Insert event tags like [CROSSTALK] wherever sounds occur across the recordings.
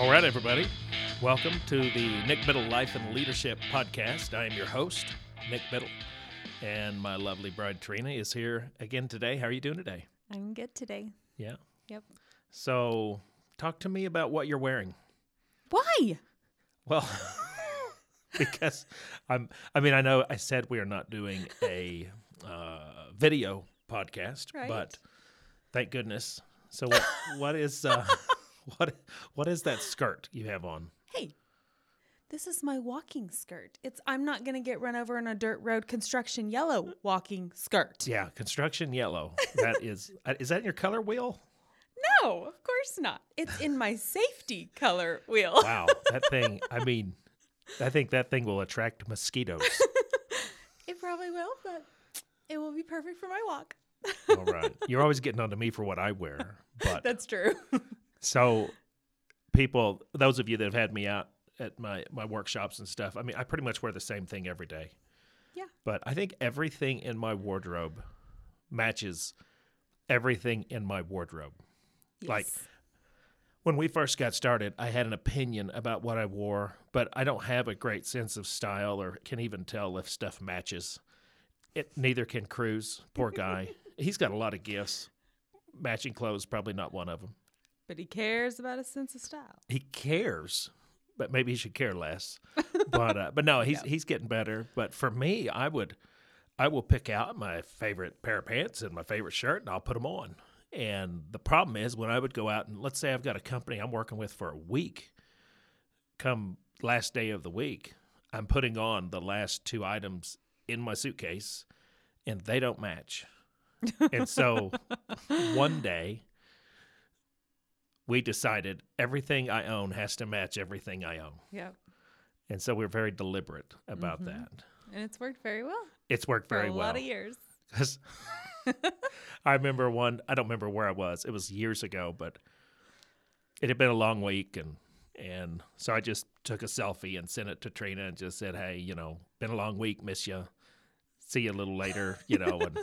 All right, everybody. Welcome to the Nic Bittle Life and Leadership Podcast. I am your host, Nic Bittle, and my lovely bride Tarina is here again today. How are you doing today? I'm good today. Yeah. Yep. So, talk to me about what you're wearing. Why? Well, [LAUGHS] because I'm. I mean, I know I said we are not doing a uh, video podcast, Right. but thank goodness. So, what what is uh, [LAUGHS] [LAUGHS] what what is that skirt you have on? Hey, this is my walking skirt. It's I'm not gonna get run over on a dirt road construction yellow walking skirt. Yeah, construction yellow. That [LAUGHS] is uh, is that in your color wheel? No, of course not. It's in my safety color wheel. Wow, that thing. I [LAUGHS] mean, I think that thing will attract mosquitoes. It probably will, but it will be perfect for my walk. All right, you're always getting onto me for what I wear, but That's true. So people, those of you that have had me out at my my workshops and stuff, I mean, I pretty much wear the same thing every day. Yeah. But I think everything in my wardrobe matches everything in my wardrobe. Like, when we first got started, I had an opinion about what I wore, but I don't have a great sense of style or can even tell if stuff matches. It neither can Cruz, poor guy. [LAUGHS] He's got a lot of gifts. Matching clothes, probably not one of them. But he cares about a sense of style. He cares, but maybe he should care less. [LAUGHS] but uh, but no, he's he's getting better. But for me, I would I will pick out my favorite pair of pants and my favorite shirt, and I'll put them on. And the problem is when I would go out and let's say I've got a company I'm working with for a week. Come last day of the week, I'm putting on the last two items in my suitcase, and they don't match. and so [LAUGHS] one day we decided everything I own has to match everything I own. Yep. And so we're very deliberate about mm-hmm. that. And it's worked very well It's worked for very a well. lot of years. [LAUGHS] I remember one, I don't remember where I was. It was years ago, but it had been a long week and and so I just took a selfie and sent it to Tarina and just said, "Hey, you know, been a long week, miss you. See you a little later, you know." And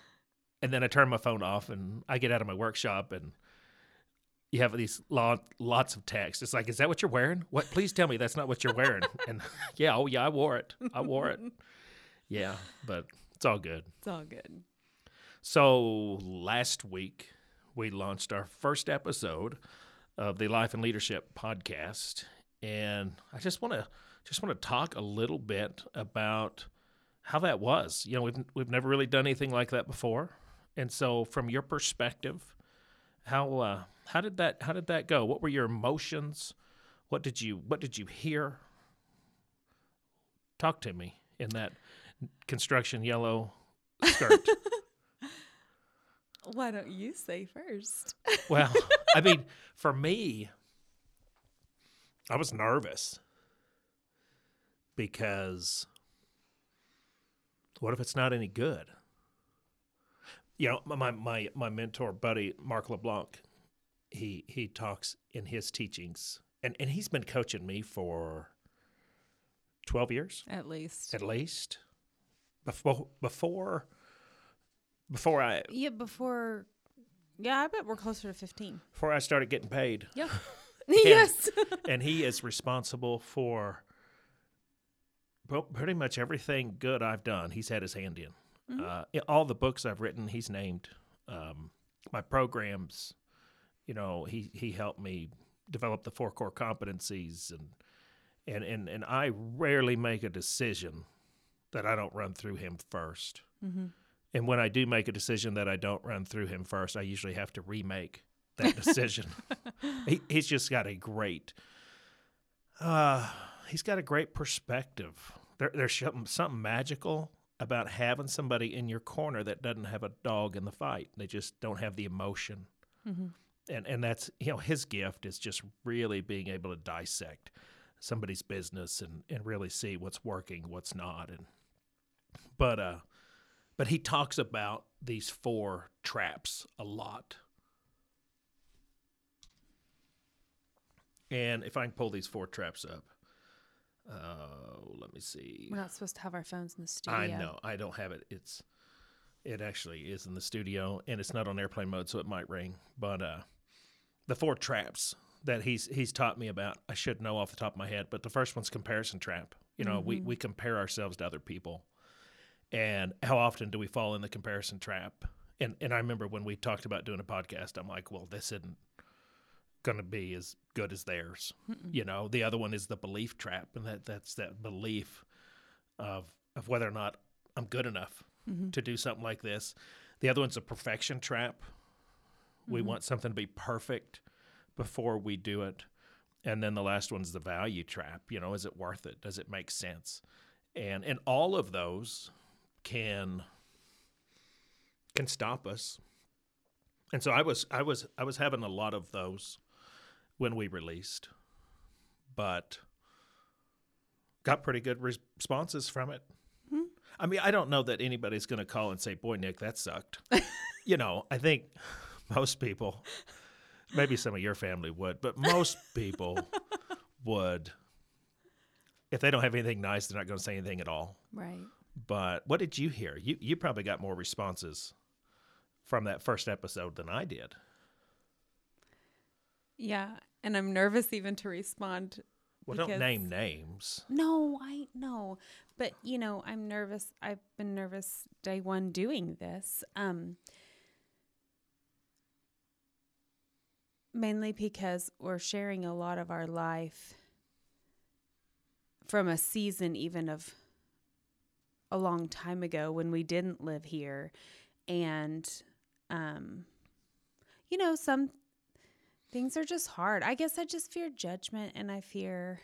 [LAUGHS] and then I turn my phone off and I get out of my workshop and you have these lot, lots of text. It's like, "Is that what you're wearing? What? Please tell me that's not what you're wearing." [LAUGHS] and yeah, oh yeah, I wore it. I wore it. Yeah, but it's all good. It's all good. So last week we launched our first episode of the Life and Leadership podcast, and I just want to just want to talk a little bit about how that was. You know, we've we've never really done anything like that before, and so from your perspective, how uh, how did that how did that go? What were your emotions? What did you what did you hear? Talk to me in that construction yellow skirt. [LAUGHS] Why don't you say first? Well, I mean, [LAUGHS] for me, I was nervous because what if it's not any good? You know, my my my mentor buddy Mark LeBlanc, he he talks in his teachings, and and he's been coaching me for twelve years At least. at least. Before before before I Yeah, before. Yeah, I bet we're closer to 15. before I started getting paid. Yep. [LAUGHS] [LAUGHS] yes. [LAUGHS] and he is responsible for pretty much everything good I've done. He's had his hand in. Uh, all the books I've written, he's named. Um, my programs, you know, he he helped me develop the four core competencies, and and and and I rarely make a decision that I don't run through him 1st And when I do make a decision that I don't run through him first, I usually have to remake that [LAUGHS] decision. he, he's just got a great uh he's got a great perspective there, there's something, something magical about having somebody in your corner that doesn't have a dog in the fight. They just don't have the emotion. And and that's you know his gift is just really being able to dissect somebody's business and and really see what's working what's not. And but uh but he talks about these four traps a lot. And if I can pull these four traps up, uh, let me see. We're not supposed to have our phones in the studio. I know I don't have it. It's it actually is in the studio, and it's not on airplane mode, so it might ring. But uh, the four traps that he's he's taught me about. I should know off the top of my head, but the first one's comparison trap. You know, we we compare ourselves to other people, and how often do we fall in the comparison trap? And and I remember when we talked about doing a podcast, I'm like, well, this isn't going to be as good as theirs. You know, the other one is the belief trap, and that that's that belief of of whether or not I'm good enough mm-hmm. to do something like this. The other one's a perfection trap. We mm-hmm. want something to be perfect before we do it. And then the last one's the value trap. You know, is it worth it? Does it make sense? And and all of those can can stop us. And so I was I was I was having a lot of those when we released, but got pretty good res- responses from it. Mm-hmm. I mean, I don't know that anybody's going to call and say, "Boy, Nic, that sucked." [LAUGHS] you know, I think most people, maybe some of your family would, but most [LAUGHS] people would. If they don't have anything nice, they're not going to say anything at all. Right. But what did you hear? You you probably got more responses from that first episode than I did. Yeah, and I'm nervous even to respond. Well, don't name names. No, I know, but you know, I'm nervous. I've been nervous day one doing this. Um, mainly because we're sharing a lot of our life from a season, even of a long time ago when we didn't live here, and um, you know, some things are just hard. I guess I just fear judgment, and I fear.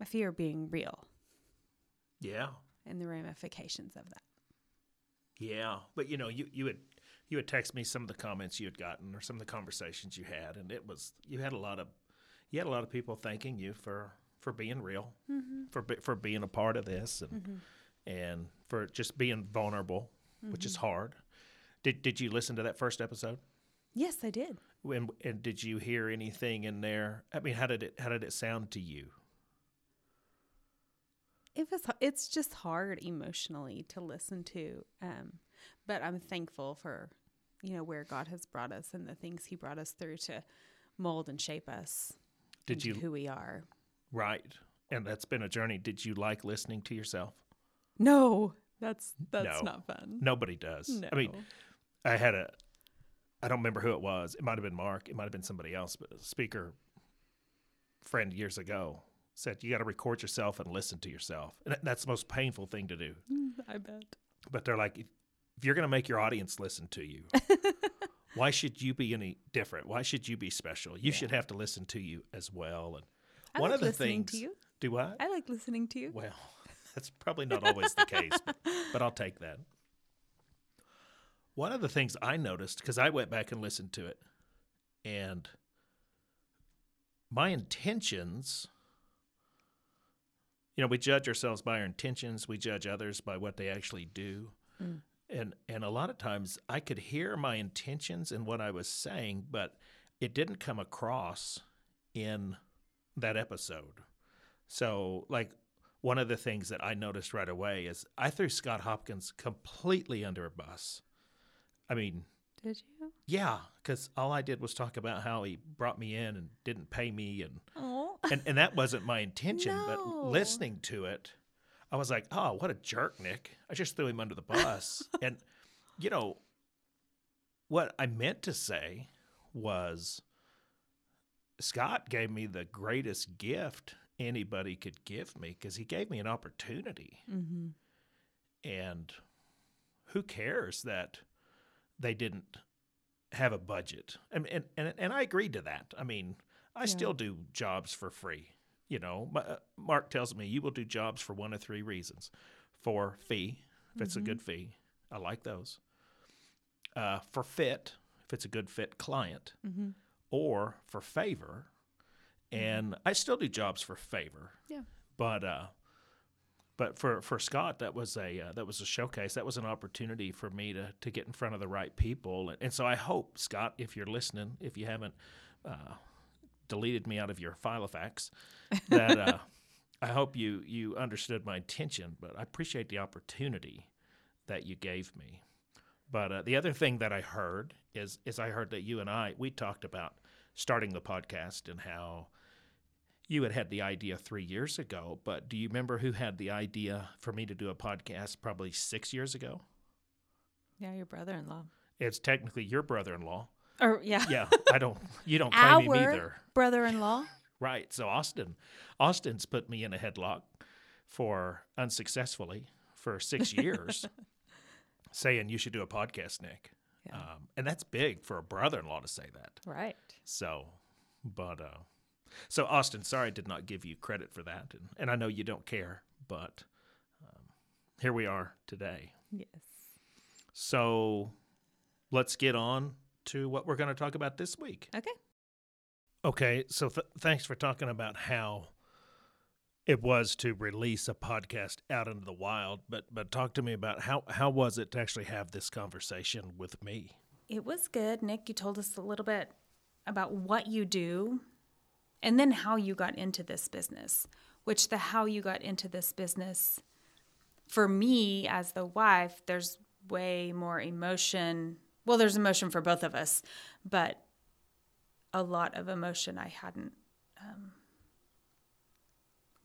I fear being real Yeah, and the ramifications of that. yeah. But you know, you you had you had text me some of the comments you had gotten or some of the conversations you had, and it was you had a lot of you had a lot of people thanking you for for being real, mm-hmm. for be- for being a part of this, and mm-hmm. and for just being vulnerable, which is mm-hmm. hard. Did did you listen to that first episode? Yes, I did. And, and did you hear anything in there? I mean, how did it how did it sound to you? It was. It's just hard emotionally to listen to, um, but I'm thankful for, you know, where God has brought us and the things He brought us through to mold and shape us. Did into you who we are? right? And that's been a journey. Did you like listening to yourself? No, that's that's No. not fun. Nobody does. No. I mean, I had a, I don't remember who it was. It might have been Mark. It might have been somebody else. But a speaker friend years ago said you got to record yourself and listen to yourself, and that's the most painful thing to do. Mm, I bet. But they're like, if, you're going to make your audience listen to you, [LAUGHS] why should you be any different? Why should you be special? You should have to listen to you as well. And I one like of the listening things, to you. do I? I like listening to you. Well, [LAUGHS] that's probably not always the case, but, but [LAUGHS] I'll take that. One of the things I noticed, because I went back and listened to it, and my intentions, you know, we judge ourselves by our intentions, we judge others by what they actually do. Mm. And, and a lot of times I could hear my intentions in what I was saying, but it didn't come across in that episode. So, like, one of the things that I noticed right away is I threw Scott Hopkins completely under a bus. I mean, Did you? yeah, because all I did was talk about how he brought me in and didn't pay me, and Oh, and, and that wasn't my intention. No. But listening to it, I was like, oh, what a jerk, Nic! I just threw him under the bus, [LAUGHS] and you know what I meant to say was Scott gave me the greatest gift anybody could give me because he gave me an opportunity. mm-hmm. And who cares that they didn't have a budget? And and and, and I agreed to that. I mean, I still do jobs for free. You know, my, uh, Mark tells me you will do jobs for one of three reasons: for fee, if it's a good fee, I like those. Uh, for fit, if it's a good fit client, Mm-hmm. or for favor. And I still do jobs for favor Yeah. but uh but for for Scott that was a uh, that was a showcase. That was an opportunity for me to to get in front of the right people. And, and so I hope Scott if you're listening if you haven't uh, deleted me out of your file of facts [LAUGHS] that uh, I hope you you understood my intention but I appreciate the opportunity that you gave me. But uh, the other thing that I heard is is I heard that you and I we talked about starting the podcast and how you had had the idea three years ago. But do you remember who had the idea for me to do a podcast probably six years ago? Yeah, your brother-in-law. It's technically your brother-in-law. Or yeah, Yeah, I don't. You don't claim him either. brother-in-law. Right. So Austin, Austin's put me in a headlock for unsuccessfully for six [LAUGHS] years, saying you should do a podcast, Nic. Yeah. Um, and that's big for a brother-in-law to say that. Right. So, but uh, so Austin, sorry I did not give you credit for that, and, and I know you don't care, but um, here we are today. Yes. So let's get on to what we're going to talk about this week. Okay. Okay, so th- thanks for talking about how it was to release a podcast out into the wild, but but talk to me about how how was it to actually have this conversation with me? It was good, Nic. You told us a little bit about what you do and then how you got into this business, which the how you got into this business for me as the wife, there's way more emotion. Well, there's emotion for both of us, but a lot of emotion I hadn't um,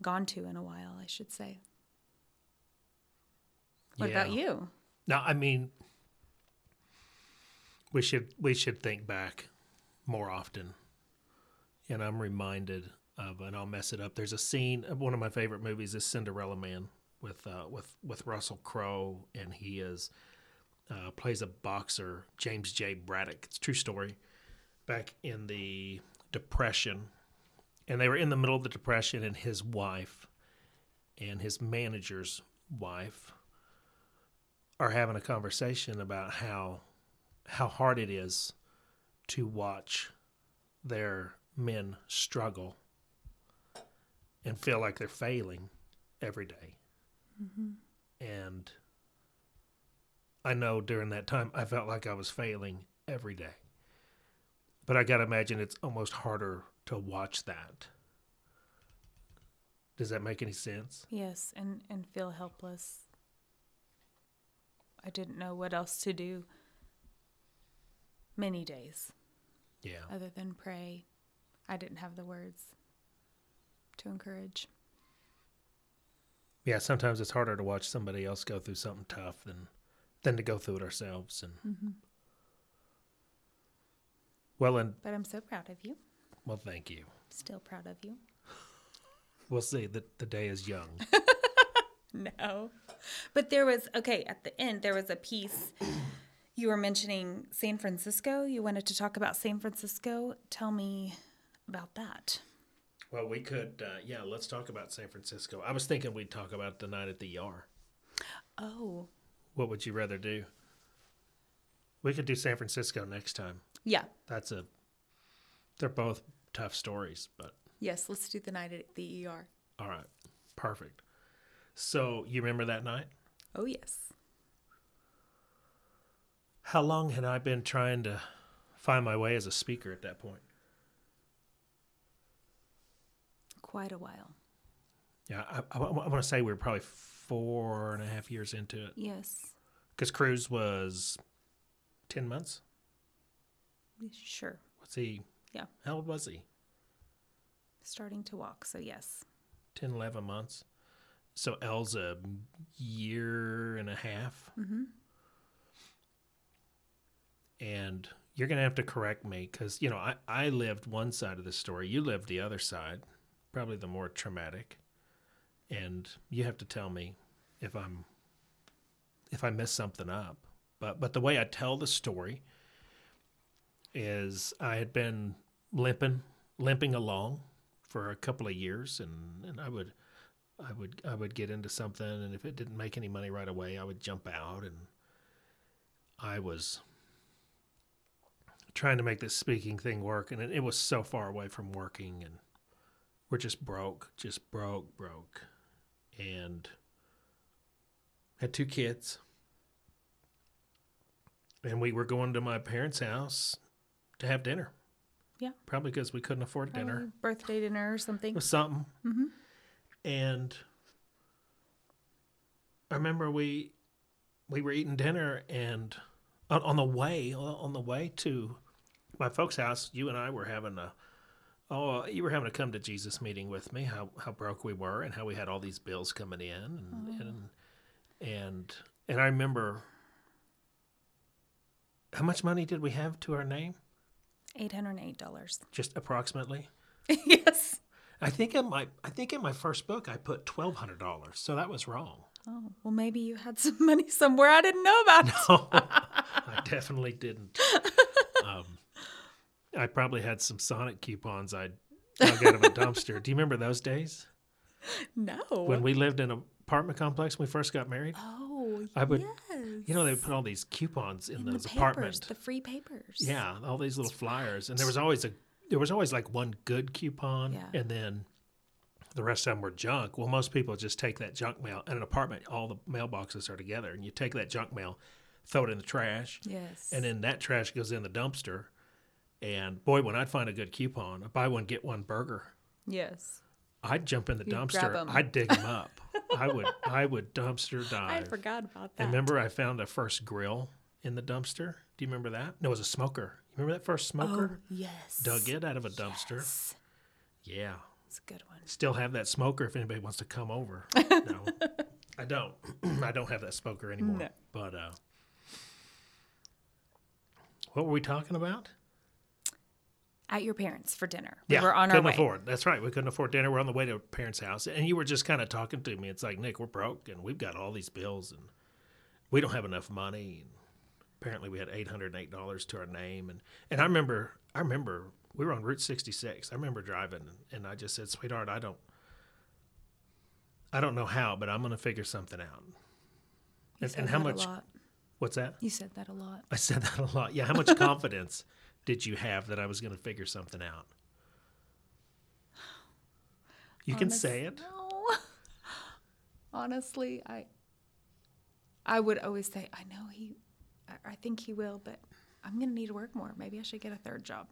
gone to in a while, I should say. What about you? Now, I mean, we should we should think back more often, and I'm reminded of, and I'll mess it up. There's a scene one of my favorite movies is Cinderella Man with uh, with with Russell Crowe, and he is uh, plays a boxer, James J. Braddock. It's true story. Back in the Depression, and they were in the middle of the Depression, and his wife and his manager's wife are having a conversation about how how hard it is to watch their men struggle and feel like they're failing every day. Mm-hmm. And I know during that time I felt like I was failing every day. But I got to imagine it's almost harder to watch that. Does that make any sense? Yes, and and feel helpless. I didn't know what else to do. Many days Yeah. other than pray. I didn't have the words to encourage. yeah, sometimes it's harder to watch somebody else go through something tough than than to go through it ourselves. And mm-hmm. well, and But I'm so proud of you. well, thank you. Still proud of you. We'll see that the day is young. [LAUGHS] No. But there was okay, at the end there was a piece you were mentioning San Francisco. You wanted to talk about San Francisco. Tell me about that. well, we could, uh, yeah. Let's talk about San Francisco. I was thinking we'd talk about the night at the ER. Oh. What would you rather do? We could do San Francisco next time. Yeah. That's a. They're both tough stories, but Yes, let's do the night at the ER. all right, perfect. So you remember that night? Oh yes. How long had I been trying to find my way as a speaker at that point? Quite a while. Yeah, I, I, want to say we were probably four and a half years into it Yes. because Cruz was 10 months. Sure. What's he? Yeah. How old was he? Starting to walk, so yes. 10, 11 months. So Elle's a year and a half. Mm-hmm. And you're going to have to correct me because, you know, I, I lived one side of the story. You lived the other side, probably the more traumatic. And you have to tell me if I'm if I miss something up. But but the way I tell the story is I had been limping limping along for a couple of years and, and I would I would I would get into something and if it didn't make any money right away I would jump out and I was trying to make this speaking thing work and it, it was so far away from working and we're just broke just broke broke and had two kids and we were going to my parents house to have dinner Yeah. probably because we couldn't afford dinner birthday dinner or something. or something. Mhm. And I remember we we were eating dinner, and on, on the way on the way to my folks' house, you and I were having a oh you were having a come to Jesus meeting with me. How how broke we were and how we had all these bills coming in and and and, and I remember how much money did we have to our name? Eight hundred eight dollars. Just approximately. [LAUGHS] yes. I think in my I think in my first book I put twelve hundred dollars, so that was wrong. Oh well, maybe you had [LAUGHS] some money somewhere I didn't know about. No, [LAUGHS] I definitely didn't. Um, I probably had some Sonic coupons I dug out of a dumpster. Do you remember those days No. when we lived in an apartment complex when we first got married? oh, I would- yes. You know, they would put all these coupons in In the those papers, apartments. the free papers. Yeah, all these little flyers, and there was always a there was always like one good coupon, Yeah. and then the rest of them were junk. Well, most people just take that junk mail in an apartment. All the mailboxes are together, and you take that junk mail, throw it in the trash, Yes. and then that trash goes in the dumpster. And boy, when I'd find a good coupon, a buy one get one burger, yes. I'd jump in the You'd grab I'd dig them up. [LAUGHS] I would I would dumpster dive. I forgot about that. And remember, I found a first grill in the dumpster. Do you remember that? No, it was a smoker. You remember that first smoker? Oh, yes. Dug it out of a dumpster. Yes. Yeah. It's a good one. Still have that smoker if anybody wants to come over. [LAUGHS] no, I don't. [CLEARS THROAT] I don't have that smoker anymore. No. But uh, what were we talking about? At your parents for dinner. We Yeah, were on our couldn't way. afford. That's right. We couldn't afford dinner. We're on the way to parents' house, and you were just kind of talking to me. It's like Nic, we're broke, and we've got all these bills, and we don't have enough money. And apparently, we had eight hundred eight dollars to our name, and and I remember, I remember we were on Route sixty six. I remember driving, and I just said, "Sweetheart, I don't, I don't know how, but I'm going to figure something out." And, and how much? A lot. What's that? You said that a lot. I said [LAUGHS] that a lot. Yeah, how much confidence did you have that I was going to figure something out? You can say it. No. [LAUGHS] Honestly, I I would always say, I know he I- think he will, but I'm gonna need to work more. Maybe I should get a third job.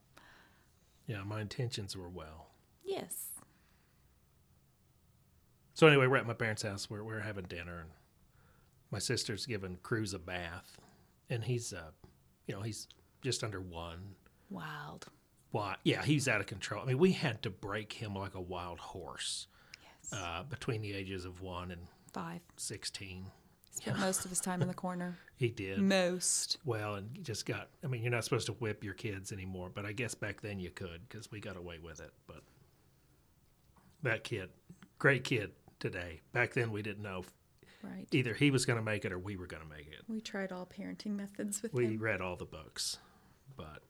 Yeah, my intentions were well. Yes. So anyway, we're at my parents' house. We're we're having dinner, and my sister's giving Cruz a bath, and he's uh, you know, he's just under one. Wild. Why? Yeah, he's out of control. I mean, we had to break him like a wild horse Yes. uh, between the ages of one and five, sixteen. Spent most of his time in the [LAUGHS] corner. He did. Most. well and just got i mean you're not supposed to whip your kids anymore but i guess back then you could because we got away with it but that kid great kid today back then we didn't know Right. either he was going to make it or we were going to make it We tried all parenting methods with we him. read all the books but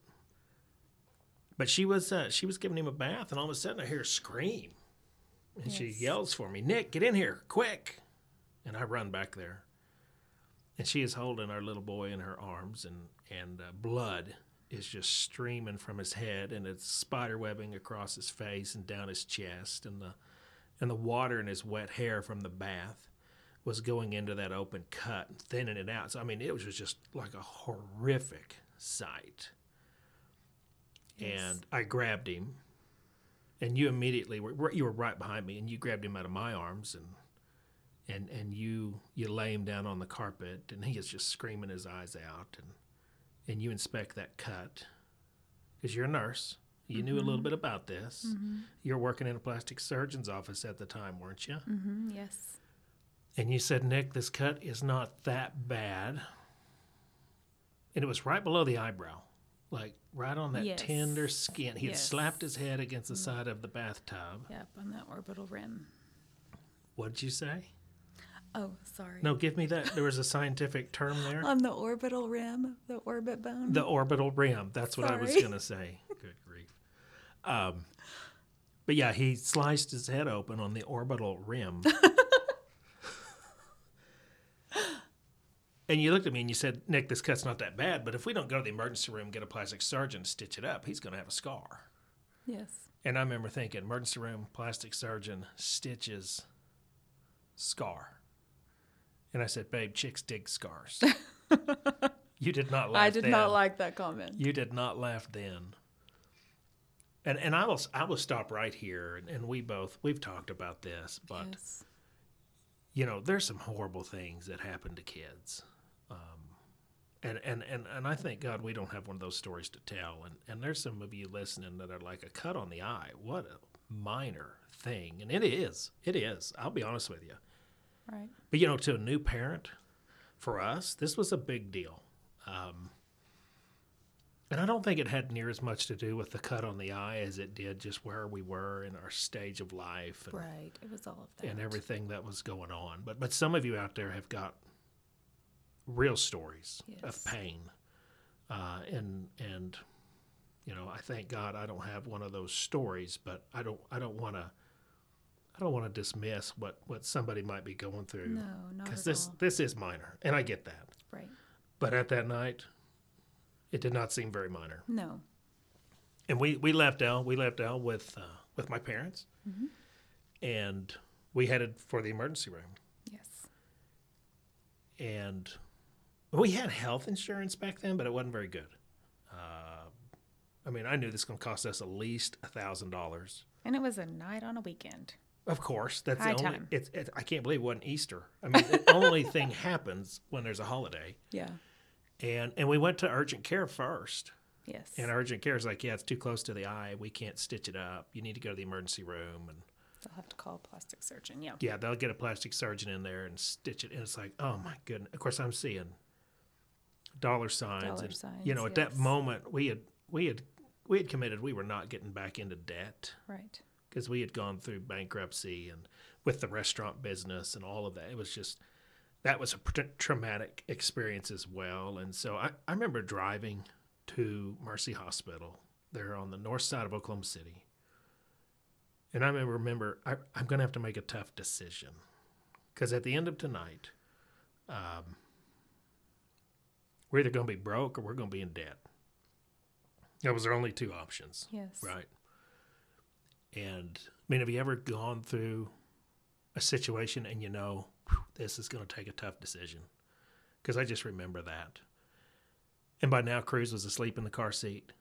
but she was uh, she was giving him a bath and all of a sudden i hear a scream and she yells for me nic get in here quick and i run back there and she is holding our little boy in her arms and and uh, blood is just streaming from his head and it's spider webbing across his face and down his chest and the and the water in his wet hair from the bath was going into that open cut and thinning it out. So I mean, it was just like a horrific sight. Yes. And I grabbed him, and you immediately were you were right behind me, and you grabbed him out of my arms, and and and you you lay him down on the carpet, and he is just screaming his eyes out, and and you inspect that cut because you're a nurse. You knew a little bit about this. You're working in a plastic surgeon's office at the time, weren't you? Mm-hmm. Yes. And you said, Nic, this cut is not that bad. And it was right below the eyebrow, like right on that Yes. tender skin. He had Yes. slapped his head against the side of the bathtub. Yep. On that orbital rim. What did you say? Oh, sorry. No, give me that. There was a scientific term there. On the orbital rim, the orbit bone. The orbital rim. That's what I was going to say. Good grief. Um, but yeah, he sliced his head open on the orbital rim. [LAUGHS] and you looked at me and you said, Nic, this cut's not that bad, but if we don't go to the emergency room get a plastic surgeon stitch it up, he's going to have a scar. yes. And I remember thinking, emergency room, plastic surgeon, stitches, scar. And I said, babe, chicks dig scars. [LAUGHS] you did not laugh I did then. not like that comment. You did not laugh then. And and I will I will stop right here and, and we both we've talked about this, but And, and, and, and I thank God we don't have one of those stories to tell. And, and there's some of you listening that are like a cut on the eye. What a minor thing. And it is. It is. I'll be honest with you. Right. But, you know, to a new parent, for us, this was a big deal. Um, and I don't think it had near as much to do with the cut on the eye as it did just where we were in our stage of life and, Right. It was all of that. and everything that was going on. But but some of you out there have got real stories Yes. of pain, uh, and and you know I thank God I don't have one of those stories, but I don't I don't want to. I don't want to dismiss what, what somebody might be going through No, not because this all. this is minor, and I get that. Right. But at that night, it did not seem very minor. No. And we, we left Elle. We left Elle with uh, with my parents, and we headed for the emergency room. Yes. And we had health insurance back then, but it wasn't very good. Uh, I mean, I knew this was going to cost us at least a thousand dollars. And it was a night on a weekend. Of course, that's High the only. It's, it's I can't believe it wasn't Easter. I mean, the only thing [LAUGHS] happens when there's a holiday. Yeah. And and we went to urgent care first. Yes. And urgent care is like, yeah, it's too close to the eye. We can't stitch it up. You need to go to the emergency room. And They'll have to call a plastic surgeon. Yeah. yeah, they'll get a plastic surgeon in there and stitch it. And it's like, oh my goodness. Of course, I'm seeing dollar signs. Dollar and, signs, You know, at that moment, we had we had we had committed. We were not getting back into debt Right. because we had gone through bankruptcy and with the restaurant business and all of that. It was just that was a traumatic experience as well. And so I, I remember driving to Mercy Hospital there on the north side of Oklahoma City. And I remember, remember I, I'm going to have to make a tough decision because at the end of tonight, um, we're either going to be broke or we're going to be in debt. That was our only two options. Yes. Right. And I mean, have you ever gone through a situation and you know "Whew, this is going to take a tough decision? Because I just remember that. And by now, Cruz was asleep in the car seat,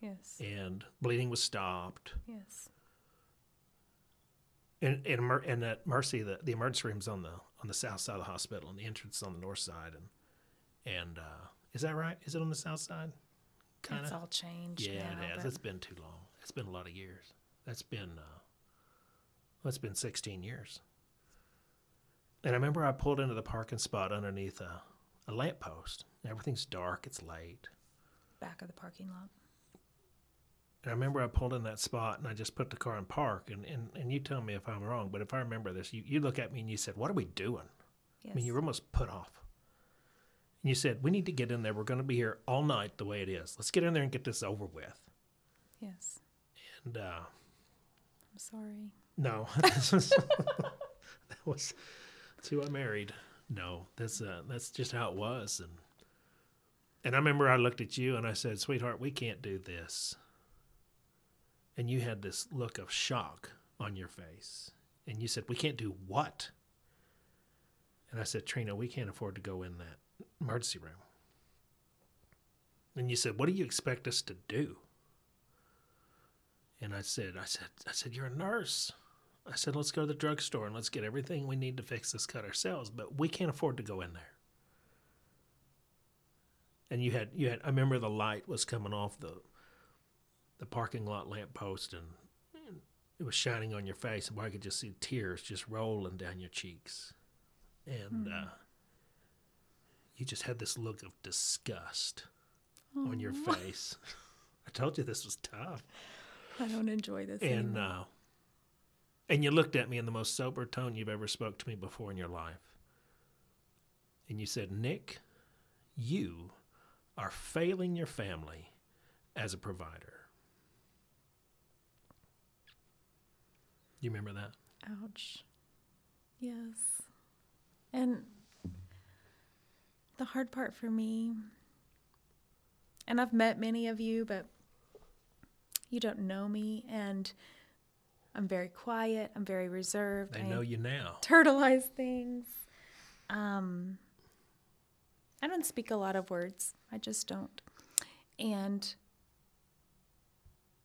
Yes. and bleeding was stopped. Yes. And and, and at Mercy, the, the emergency room's on the on the south side of the hospital, and the entrance is on the north side. And and uh, is that right? Is it on the south side? Kinda? It's all changed. Yeah, now, it has. It's been too long. It's been a lot of years. That's been, uh, it's been 16 years. And I remember I pulled into the parking spot underneath a, a lamppost. Everything's dark. It's late. back of the parking lot. And I remember I pulled in that spot and I just put the car in park. And, and, and you tell me if I'm wrong, but if I remember this, you, you look at me and you said, What are we doing? Yes. I mean, you were almost put off. And you said, We need to get in there. We're going to be here all night the way it is. Let's get in there and get this over with. yes. And, uh, I'm sorry. No, [LAUGHS] [LAUGHS] that was that's who I married. No, that's uh, that's just how it was, and and I remember I looked at you and I said, "Sweetheart, we can't do this." And you had this look of shock on your face, and you said, "We can't do what?" And I said, "Tarina, we can't afford to go in that emergency room." And you said, "What do you expect us to do?" And I said, I said, I said, you're a nurse. I said, let's go to the drugstore and let's get everything we need to fix this cut ourselves, but we can't afford to go in there. And you had, you had, I remember the light was coming off the, the parking lot lamppost and, and it was shining on your face, and I could just see tears just rolling down your cheeks, and uh, you just had this look of disgust on your face. [LAUGHS] I told you this was tough I don't enjoy this and uh, and you looked at me in the most sober tone you've ever spoke to me before in your life, and you said, "Nic, you are failing your family as a provider." You remember that? Ouch. Yes. And the hard part for me, and I've met many of you, but you don't know me, and I'm very quiet. I'm very reserved. They I know you now. turtleize things. Um, I don't speak a lot of words. I just don't. And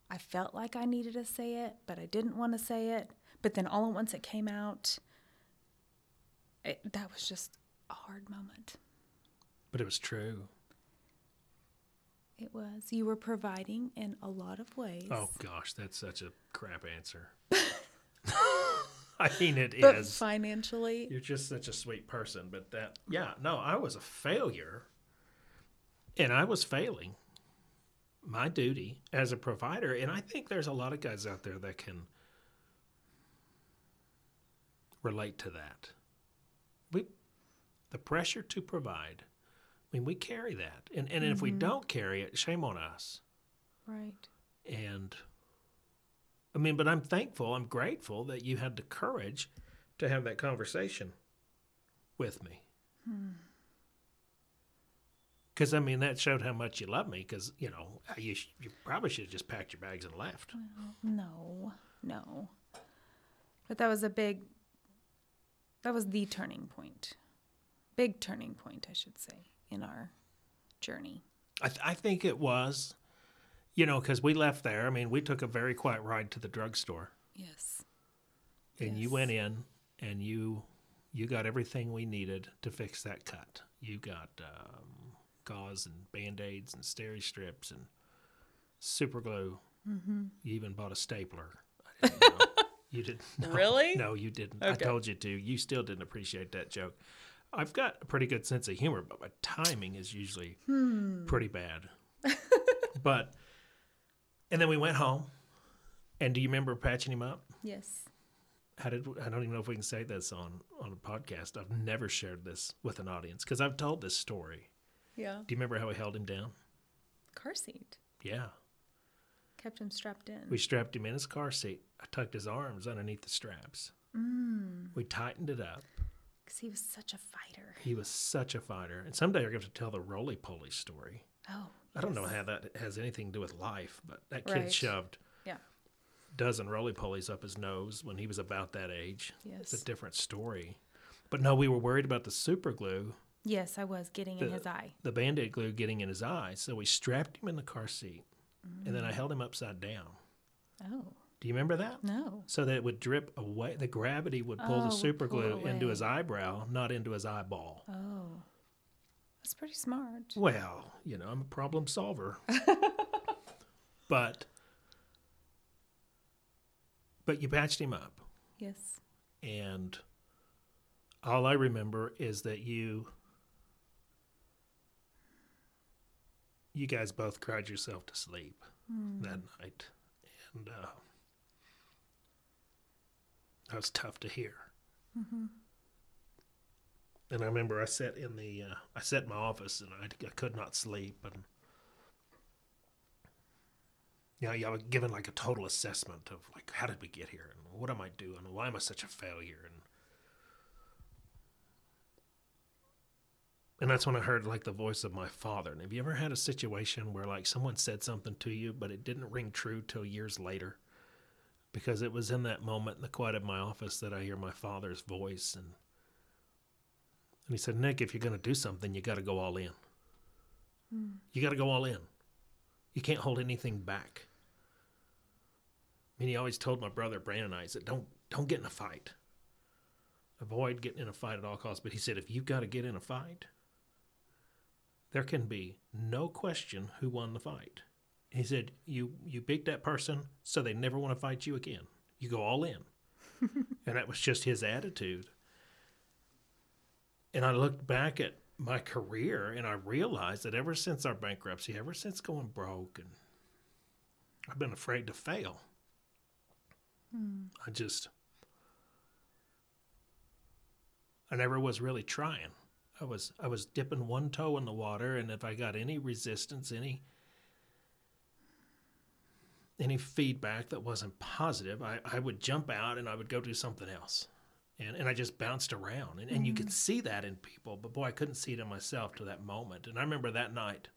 I felt like I needed to say it, but I didn't want to say it. But then all at once it came out. It, that was just a hard moment. But it was true. It was. You were providing in a lot of ways. Oh gosh, that's such a crap answer. [LAUGHS] I mean, it is. but financially, You're just such a sweet person. But that, yeah, no, I was a failure, and I was failing my duty as a provider. And I think there's a lot of guys out there that can relate to that. We, the pressure to provide. I mean, we carry that, and and if we mm-hmm. don't carry it, shame on us. right? And I mean, but I'm thankful, I'm grateful that you had the courage to have that conversation with me. Hmm. Because, I mean, that showed how much you love me. Because, you know, you, sh- you probably should have just packed your bags and left. No, no. But that was a big. That was the turning point. Big turning point, I should say, in our journey. I, th- I think it was, you know, because we left there. I mean, we took a very quiet ride to the drugstore. Yes. and you went in and you you got everything we needed to fix that cut. You got um, gauze and band aids and steri strips and super glue. Mm-hmm. You even bought a stapler. I [LAUGHS] didn't know. you didn't. No, Really? No, you didn't. I told you to. You still didn't appreciate that joke. I've got a pretty good sense of humor, but my timing is usually pretty bad. [LAUGHS] but and then we went home. And do you remember patching him up? Yes. how did I don't even know if we can say this on on a podcast. I've never shared this with an audience because I've told this story. Yeah. Do you remember how we held him down? Car seat. Yeah, Kept him strapped in. we strapped him in his car seat. I tucked his arms underneath the straps. Mm. We tightened it up. Because he was such a fighter. He was such a fighter. And someday we're going to tell the roly poly story. Oh. I don't know how that has anything to do with life, but that kid Right. shoved Yeah. a dozen roly polies up his nose when he was about that age. Yes. It's a different story. But no, we were worried about the super glue Yes, I was getting in his eye. the band-aid glue getting in his eyes. So we strapped him in the car seat and then I mm. held him upside down. Oh. Do you remember that? No. So that it would drip away. The gravity would pull Oh, the super glue into his eyebrow, not into his eyeball. Oh. That's pretty smart. Well, you know, I'm a problem solver. [LAUGHS] but but you patched him up Yes. and all I remember is that you you guys both cried yourself to sleep that night and uh, that was tough to hear and I remember I sat in the uh, I sat in my office and I, I could not sleep and you know, yeah, I was given like a total assessment of like how did we get here and what am I doing and why am I such a failure and and that's when I heard like the voice of my father. And have you ever had a situation where like someone said something to you, but it didn't ring true till years later? Because it was in that moment in the quiet of my office that I hear my father's voice, and and he said, "Nic, if you're going to do something, you got to go all in. Hmm. You got to go all in. You can't hold anything back." I mean, he always told my brother Brandon and I, he said, "Don't don't get in a fight. Avoid getting in a fight at all costs." But he said, "If you've got to get in a fight." there can be no question who won the fight. He said, "You you beat that person, so they never want to fight you again. You go all in," [LAUGHS] and that was just his attitude. And I looked back at my career, and I realized that ever since our bankruptcy, ever since going broke, and I've been afraid to fail. Hmm. I just, I never was really trying. I was I was dipping one toe in the water, and if I got any resistance, any any feedback that wasn't positive, I, I would jump out and I would go do something else. And and I just bounced around. And, and you could mm-hmm. see that in people, but boy, I couldn't see it in myself to that moment. And I remember that night.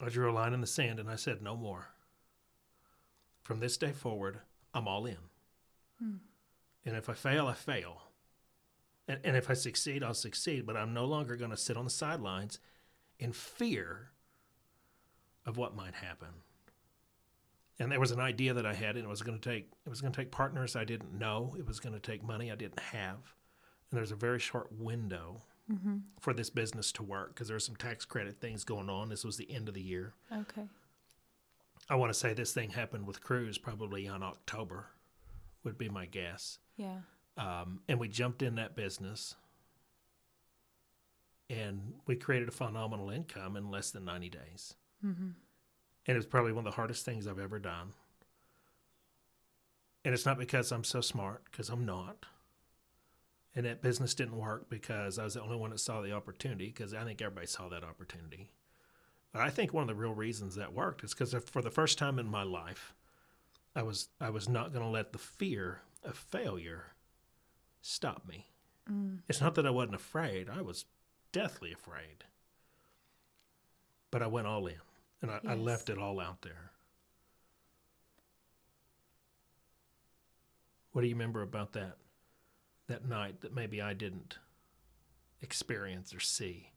I drew a line in the sand and I said, No more. From this day forward, I'm all in. Hmm. And if I fail, I fail. And, and if I succeed, I'll succeed. But I'm no longer going to sit on the sidelines in fear of what might happen. And there was an idea that I had, and it was going to take it was going to take partners I didn't know. It was going to take money I didn't have. And there's a very short window for this business to work because there were some tax credit things going on. This was the end of the year. Okay. I want to say this thing happened with Cruz probably on October, would be my guess. Yeah. Um, and we jumped in that business and we created a phenomenal income in less than 90 days. Mm-hmm. And it was probably one of the hardest things I've ever done. And it's not because I'm so smart, because I'm not. And that business didn't work because I was the only one that saw the opportunity, because I think everybody saw that opportunity. But I think one of the real reasons that worked is because for the first time in my life, I was I was not going to let the fear of failure stop me. Mm. It's not that I wasn't afraid; I was deathly afraid. But I went all in, and I, I left it all out there. What do you remember about that that night that maybe I didn't experience or see?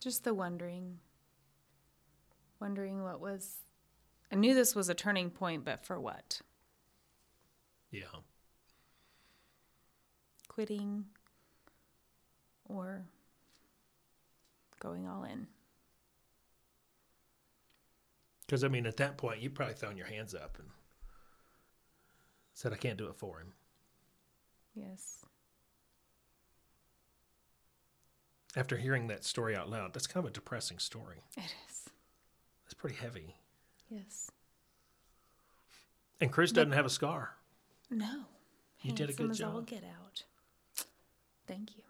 Just the wondering. Wondering what was. I knew this was a turning point, but for what? Yeah. Quitting or going all in? Because I mean, at that point, you probably thrown your hands up and said, "I can't do it for him." Yes. After hearing that story out loud, that's kind of a depressing story. It is. It's pretty heavy. Yes. And Cruz doesn't have a scar. No. You did a good as all job. get out. Thank you.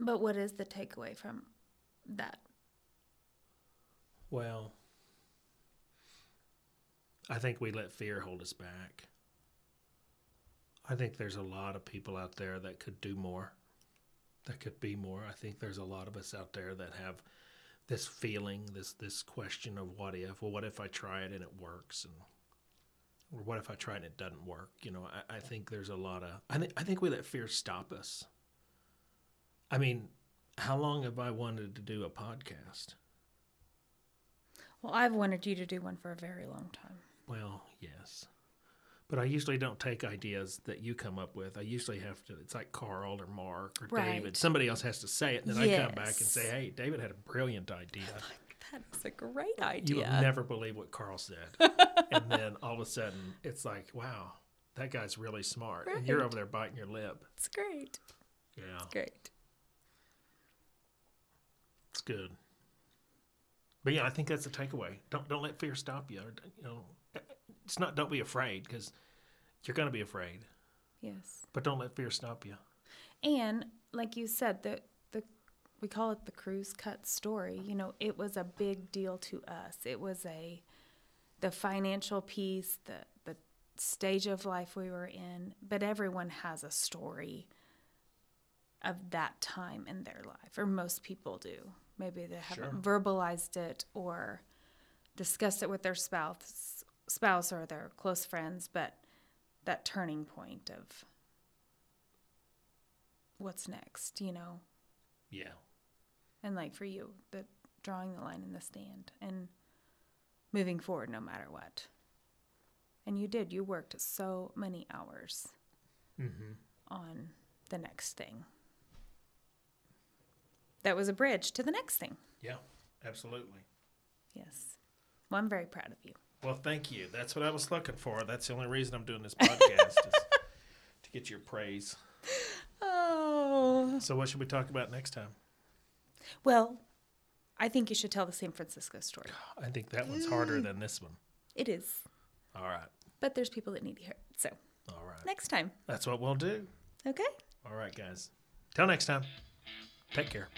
But what is the takeaway from that? Well, I think we let fear hold us back. I think there's a lot of people out there that could do more, that could be more. I think there's a lot of us out there that have this feeling, this this question of what if? Well, what if I try it and it works, and or what if I try it and it doesn't work? You know, I, I think there's a lot of. I think I think we let fear stop us. I mean, how long have I wanted to do a podcast? Well, I've wanted you to do one for a very long time. Well, yes. But I usually don't take ideas that you come up with. I usually have to, it's like Carl or Mark or David. Somebody else has to say it. And then I come back and say, hey, David had a brilliant idea. That is a great idea. You idea. would never believe what Carl said. [LAUGHS] and then all of a sudden, it's like, wow, that guy's really smart. And you're over there biting your lip. It's great. Yeah, It's Great. It's good. But yeah, I think that's the takeaway. Don't don't let fear stop you. Or, you know, it's not don't be afraid because you're going to be afraid. Yes. But don't let fear stop you. And like you said, the the we call it the Cruz cut story. You know, it was a big deal to us. It was a the financial piece, the the stage of life we were in, but everyone has a story of that time in their life, or most people do. Maybe they haven't verbalized it or discussed it with their spouse, spouse or their close friends, but that turning point of what's next, you know? Yeah. And like for you, the drawing the line in the stand and moving forward no matter what. And you did. You worked so many hours Mm-hmm. on the next thing. That was a bridge to the next thing. Yeah, absolutely. Yes. Well, I'm very proud of you. Well, thank you. That's what I was looking for. That's the only reason I'm doing this podcast is [LAUGHS] to get your praise. Oh. So, what should we talk about next time? Well, I think you should tell the San Francisco story. I think that one's harder than this one. It is. All right. But there's people that need to hear it. So, All right. next time. That's what we'll do. Okay? All right, guys. Till next time. Take care.